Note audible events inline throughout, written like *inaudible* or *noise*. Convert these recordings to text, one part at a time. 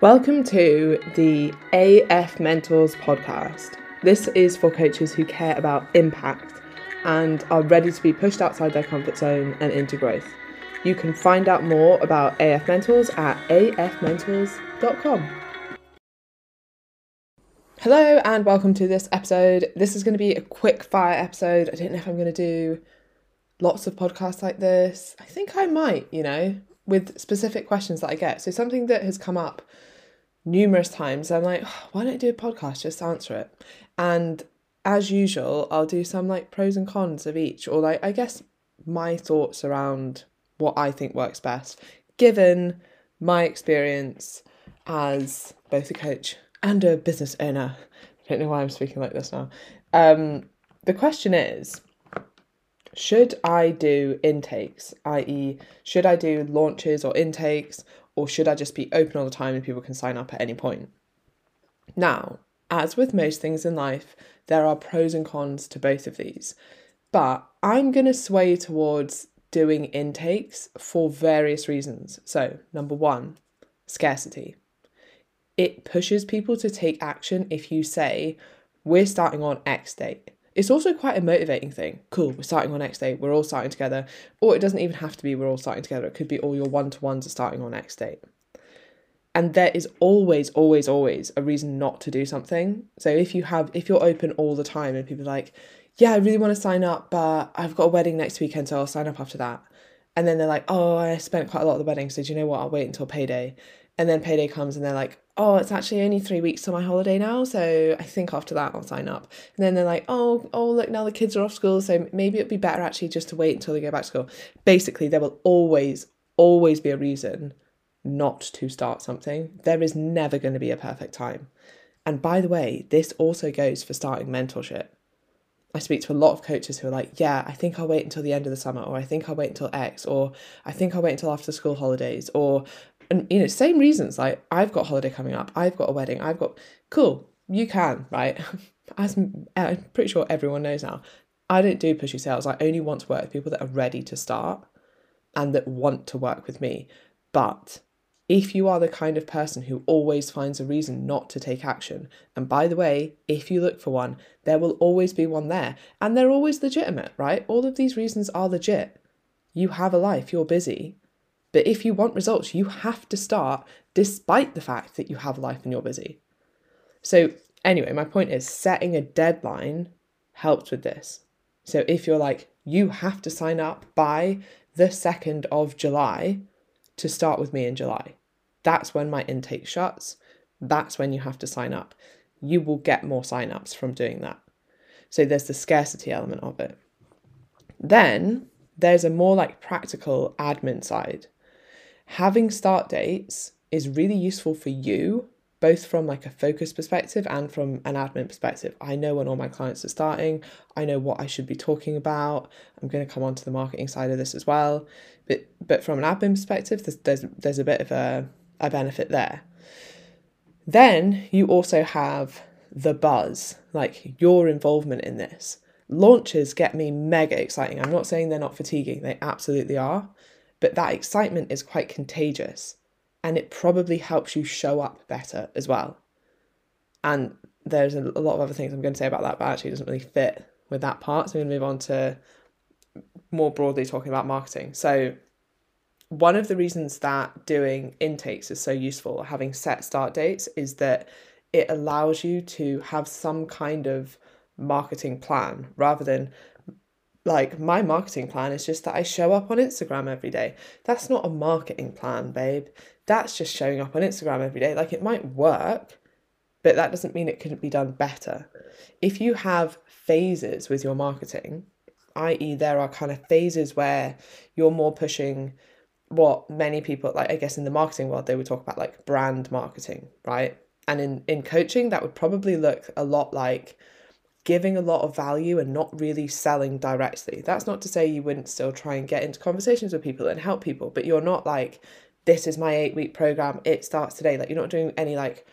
Welcome to the AF Mentors podcast. This is for coaches who care about impact and are ready to be pushed outside their comfort zone and into growth. You can find out more about AF Mentors at afmentors.com. Hello and welcome to this episode. This is going to be a quick fire episode. I don't know if I'm going to do lots of podcasts like this. I think I might, you know, with specific questions that I get. So something that has come up numerous times, I'm like, oh, why don't I do a podcast? Just answer it. And as usual, I'll do some like pros and cons of each, or like I guess my thoughts around what I think works best, given my experience as both a coach and a business owner. I don't know why I'm speaking like this now. Um, the question is should I do intakes, i.e., should I do launches or intakes, or should I just be open all the time and people can sign up at any point? Now, as with most things in life, there are pros and cons to both of these, but I'm going to sway towards doing intakes for various reasons. So, number one, scarcity. It pushes people to take action if you say, We're starting on X date it's also quite a motivating thing. Cool, we're starting on X date, we're all starting together. Or it doesn't even have to be we're all starting together, it could be all your one to ones are starting on X date. And there is always, always, always a reason not to do something. So if you have, if you're open all the time and people are like, yeah, I really want to sign up, but I've got a wedding next weekend, so I'll sign up after that. And then they're like, oh, I spent quite a lot of the wedding, so do you know what? I'll wait until payday. And then payday comes and they're like, oh, it's actually only three weeks to my holiday now, so I think after that I'll sign up. And then they're like, oh, oh, look, now the kids are off school, so maybe it'd be better actually just to wait until they go back to school. Basically, there will always, always be a reason not to start something. There is never going to be a perfect time. And by the way, this also goes for starting mentorship. I speak to a lot of coaches who are like, yeah, I think I'll wait until the end of the summer, or I think I'll wait until X, or I think I'll wait until after school holidays, or and you know same reasons like i've got holiday coming up i've got a wedding i've got cool you can right *laughs* as uh, i'm pretty sure everyone knows now i don't do pushy sales i only want to work with people that are ready to start and that want to work with me but if you are the kind of person who always finds a reason not to take action, and by the way, if you look for one, there will always be one there, and they're always legitimate, right? All of these reasons are legit. You have a life, you're busy, but if you want results, you have to start despite the fact that you have life and you're busy. So, anyway, my point is setting a deadline helps with this. So, if you're like, you have to sign up by the 2nd of July to start with me in July, that's when my intake shuts. That's when you have to sign up. You will get more sign-ups from doing that. So, there's the scarcity element of it. Then there's a more like practical admin side having start dates is really useful for you both from like a focus perspective and from an admin perspective. I know when all my clients are starting, I know what I should be talking about. I'm going to come on to the marketing side of this as well. But but from an admin perspective, there's there's, there's a bit of a, a benefit there. Then you also have the buzz, like your involvement in this. Launches get me mega exciting. I'm not saying they're not fatiguing, they absolutely are but that excitement is quite contagious and it probably helps you show up better as well. And there's a lot of other things I'm going to say about that, but actually it doesn't really fit with that part. So I'm going to move on to more broadly talking about marketing. So, one of the reasons that doing intakes is so useful, having set start dates, is that it allows you to have some kind of marketing plan rather than like my marketing plan is just that I show up on Instagram every day. That's not a marketing plan, babe. That's just showing up on Instagram every day. Like it might work, but that doesn't mean it couldn't be done better. If you have phases with your marketing, i.e., there are kind of phases where you're more pushing what many people like I guess in the marketing world they would talk about like brand marketing, right? And in in coaching that would probably look a lot like giving a lot of value and not really selling directly. That's not to say you wouldn't still try and get into conversations with people and help people, but you're not like, this is my eight week program, it starts today. Like, you're not doing any like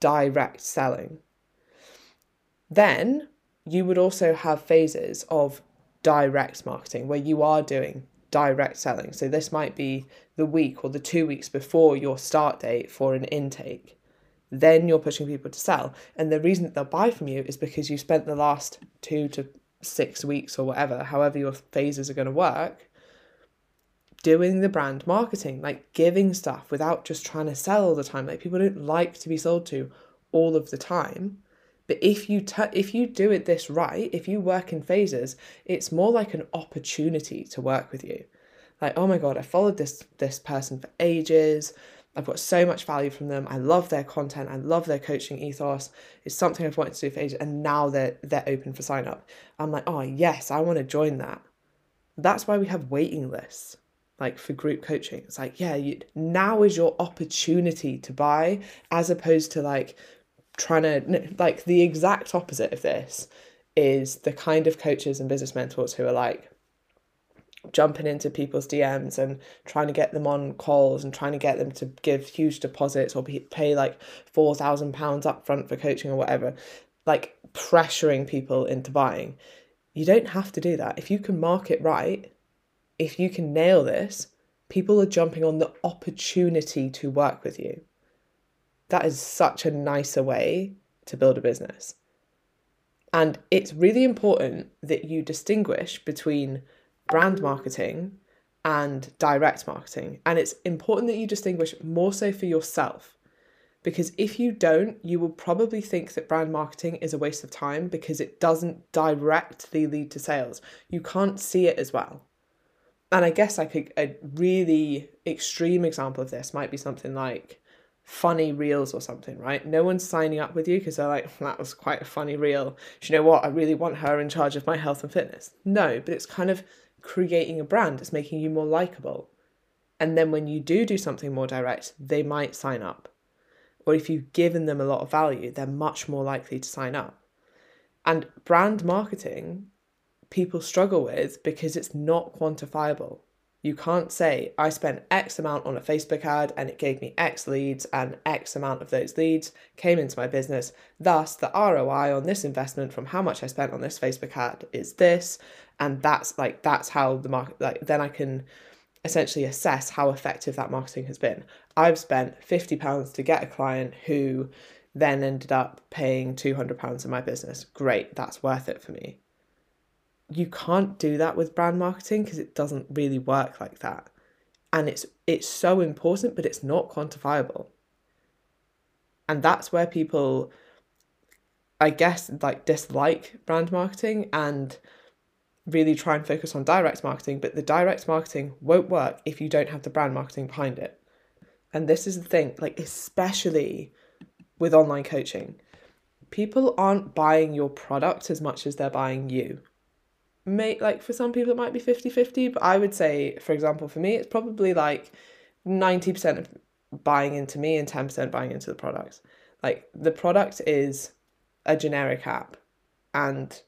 direct selling. Then you would also have phases of direct marketing where you are doing direct selling. So this might be the week or the two weeks before your start date for an intake. Then you're pushing people to sell. And the reason they'll buy from you is because you spent the last two to six weeks or whatever, however your phases are going to work, doing the brand marketing, like giving stuff without just trying to sell all the time. Like people don't like to be sold to all of the time. But if you t- if you do it this right, if you work in phases, it's more like an opportunity to work with you. Like, oh my god, I followed this this person for ages. I've got so much value from them. I love their content. I love their coaching ethos. It's something I've wanted to do for ages, and now they're they're open for sign up. I'm like, oh yes, I want to join that. That's why we have waiting lists, like for group coaching. It's like, yeah, you, now is your opportunity to buy, as opposed to like trying to like the exact opposite of this is the kind of coaches and business mentors who are like jumping into people's DMs and trying to get them on calls and trying to get them to give huge deposits or pay like four thousand pounds up front for coaching or whatever, like pressuring people into buying. You don't have to do that. If you can market right, if you can nail this, people are jumping on the opportunity to work with you. That is such a nicer way to build a business. And it's really important that you distinguish between brand marketing and direct marketing. And it's important that you distinguish more so for yourself. Because if you don't, you will probably think that brand marketing is a waste of time because it doesn't directly lead to sales. You can't see it as well. And I guess like a, a really extreme example of this might be something like funny reels or something, right? No one's signing up with you because they're like, hmm, that was quite a funny reel. Do you know what? I really want her in charge of my health and fitness. No, but it's kind of creating a brand, it's making you more likable. And then when you do do something more direct, they might sign up. Or if you've given them a lot of value, they're much more likely to sign up. And brand marketing, people struggle with because it's not quantifiable. You can't say, I spent X amount on a Facebook ad and it gave me X leads, and X amount of those leads came into my business. Thus, the ROI on this investment from how much I spent on this Facebook ad is this. And that's like, that's how the market, like, then I can essentially assess how effective that marketing has been. I've spent £50 to get a client who then ended up paying £200 in my business. Great, that's worth it for me you can't do that with brand marketing because it doesn't really work like that. And it's it's so important but it's not quantifiable. And that's where people i guess like dislike brand marketing and really try and focus on direct marketing but the direct marketing won't work if you don't have the brand marketing behind it. And this is the thing like especially with online coaching people aren't buying your product as much as they're buying you may like for some people it might be 50-50 but i would say for example for me it's probably like 90% of buying into me and 10% buying into the product like the product is a generic app and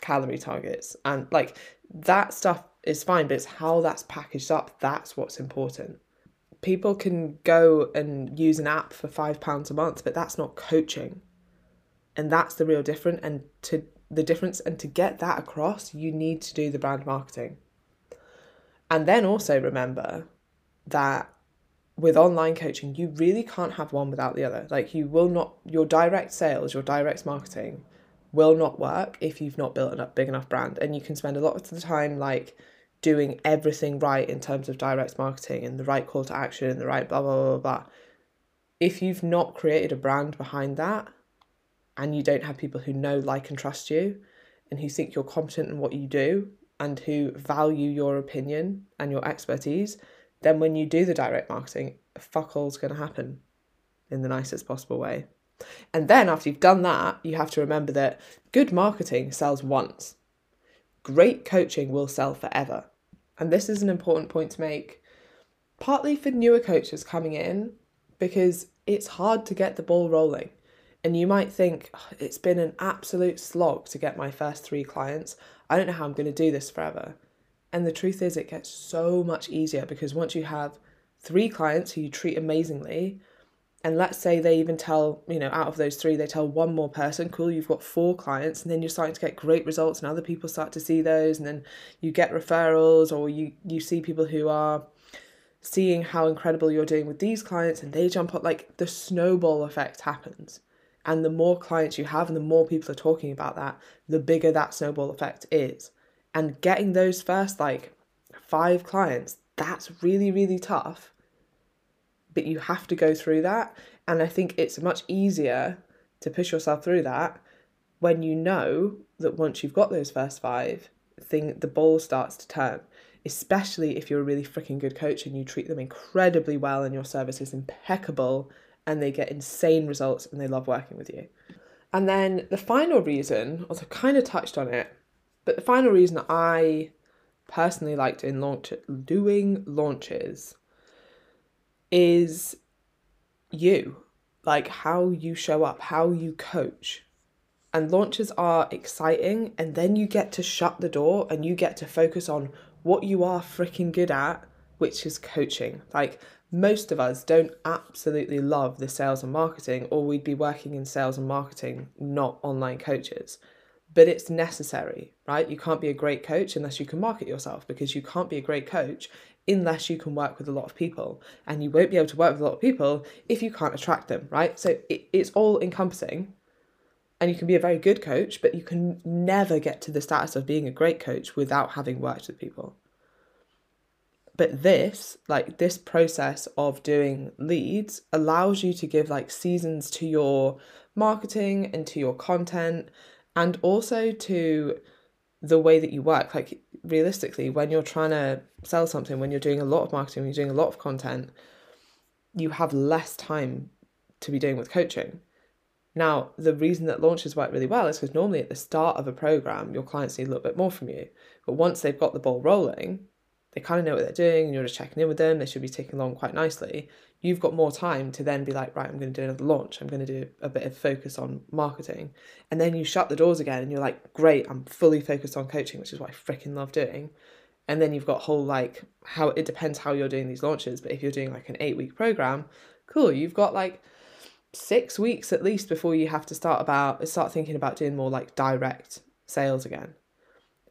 calorie targets and like that stuff is fine but it's how that's packaged up that's what's important. People can go and use an app for five pounds a month but that's not coaching. And that's the real difference and to the difference. And to get that across, you need to do the brand marketing. And then also remember that with online coaching, you really can't have one without the other. Like, you will not, your direct sales, your direct marketing will not work if you've not built a big enough brand. And you can spend a lot of the time, like, doing everything right in terms of direct marketing and the right call to action and the right blah, blah, blah, blah. If you've not created a brand behind that, and you don't have people who know, like, and trust you and who think you're competent in what you do and who value your opinion and your expertise, then when you do the direct marketing, fuck all's going to happen in the nicest possible way. And then after you've done that, you have to remember that good marketing sells once. Great coaching will sell forever. And this is an important point to make, partly for newer coaches coming in, because it's hard to get the ball rolling. And you might think, oh, it's been an absolute slog to get my first three clients. I don't know how I'm going to do this forever. And the truth is, it gets so much easier because once you have three clients who you treat amazingly, and let's say they even tell you know out of those three they tell one more person cool you've got four clients and then you're starting to get great results and other people start to see those and then you get referrals or you you see people who are seeing how incredible you're doing with these clients and they jump up like the snowball effect happens and the more clients you have and the more people are talking about that the bigger that snowball effect is and getting those first like five clients that's really really tough but you have to go through that. And I think it's much easier to push yourself through that when you know that once you've got those first five, thing the ball starts to turn. Especially if you're a really freaking good coach and you treat them incredibly well and your service is impeccable and they get insane results and they love working with you. And then the final reason, also kind of touched on it, but the final reason I personally like doing launch doing launches is you, like how you show up, how you coach. And launches are exciting, and then you get to shut the door and you get to focus on what you are freaking good at, which is coaching. Like, most of us don't absolutely love the sales and marketing, or we'd be working in sales and marketing, not online coaches. But it's necessary, right? You can't be a great coach unless you can market yourself because you can't be a great coach unless you can work with a lot of people. And you won't be able to work with a lot of people if you can't attract them, right? So it, it's all encompassing. And you can be a very good coach, but you can never get to the status of being a great coach without having worked with people. But this, like this process of doing leads, allows you to give like seasons to your marketing and to your content and also to the way that you work. Like realistically, when you're trying to sell something, when you're doing a lot of marketing, when you're doing a lot of content, you have less time to be doing with coaching. Now, the reason that launches work really well is because normally at the start of a program, your clients need a little bit more from you. But once they've got the ball rolling, they kind of know what they're doing and you're just checking in with them. They should be ticking along quite nicely. You've got more time to then be like, right, I'm going to do another launch. I'm going to do a bit of focus on marketing. And then you shut the doors again and you're like, great, I'm fully focused on coaching, which is what I freaking love doing. And then you've got whole like how it depends how you're doing these launches. But if you're doing like an eight week program, cool, you've got like six weeks at least before you have to start about start thinking about doing more like direct sales again.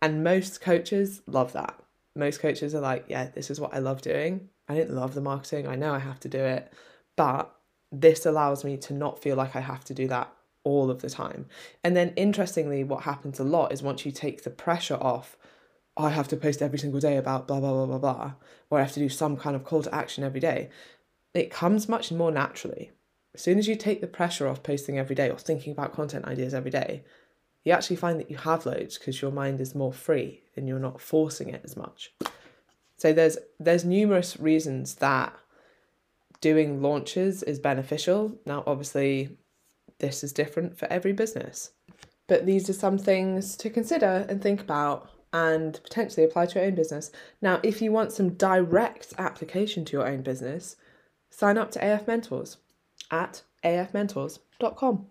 And most coaches love that most coaches are like, yeah, this is what I love doing. I didn't love the marketing. I know I have to do it, but this allows me to not feel like I have to do that all of the time. And then interestingly, what happens a lot is once you take the pressure off, I have to post every single day about blah blah blah blah blah, or I have to do some kind of call to action every day, it comes much more naturally. As soon as you take the pressure off posting every day or thinking about content ideas every day, you actually find that you have loads because your mind is more free and you're not forcing it as much. So there's there's numerous reasons that doing launches is beneficial. Now obviously this is different for every business. But these are some things to consider and think about and potentially apply to your own business. Now, if you want some direct application to your own business, sign up to AF Mentors at afmentors.com.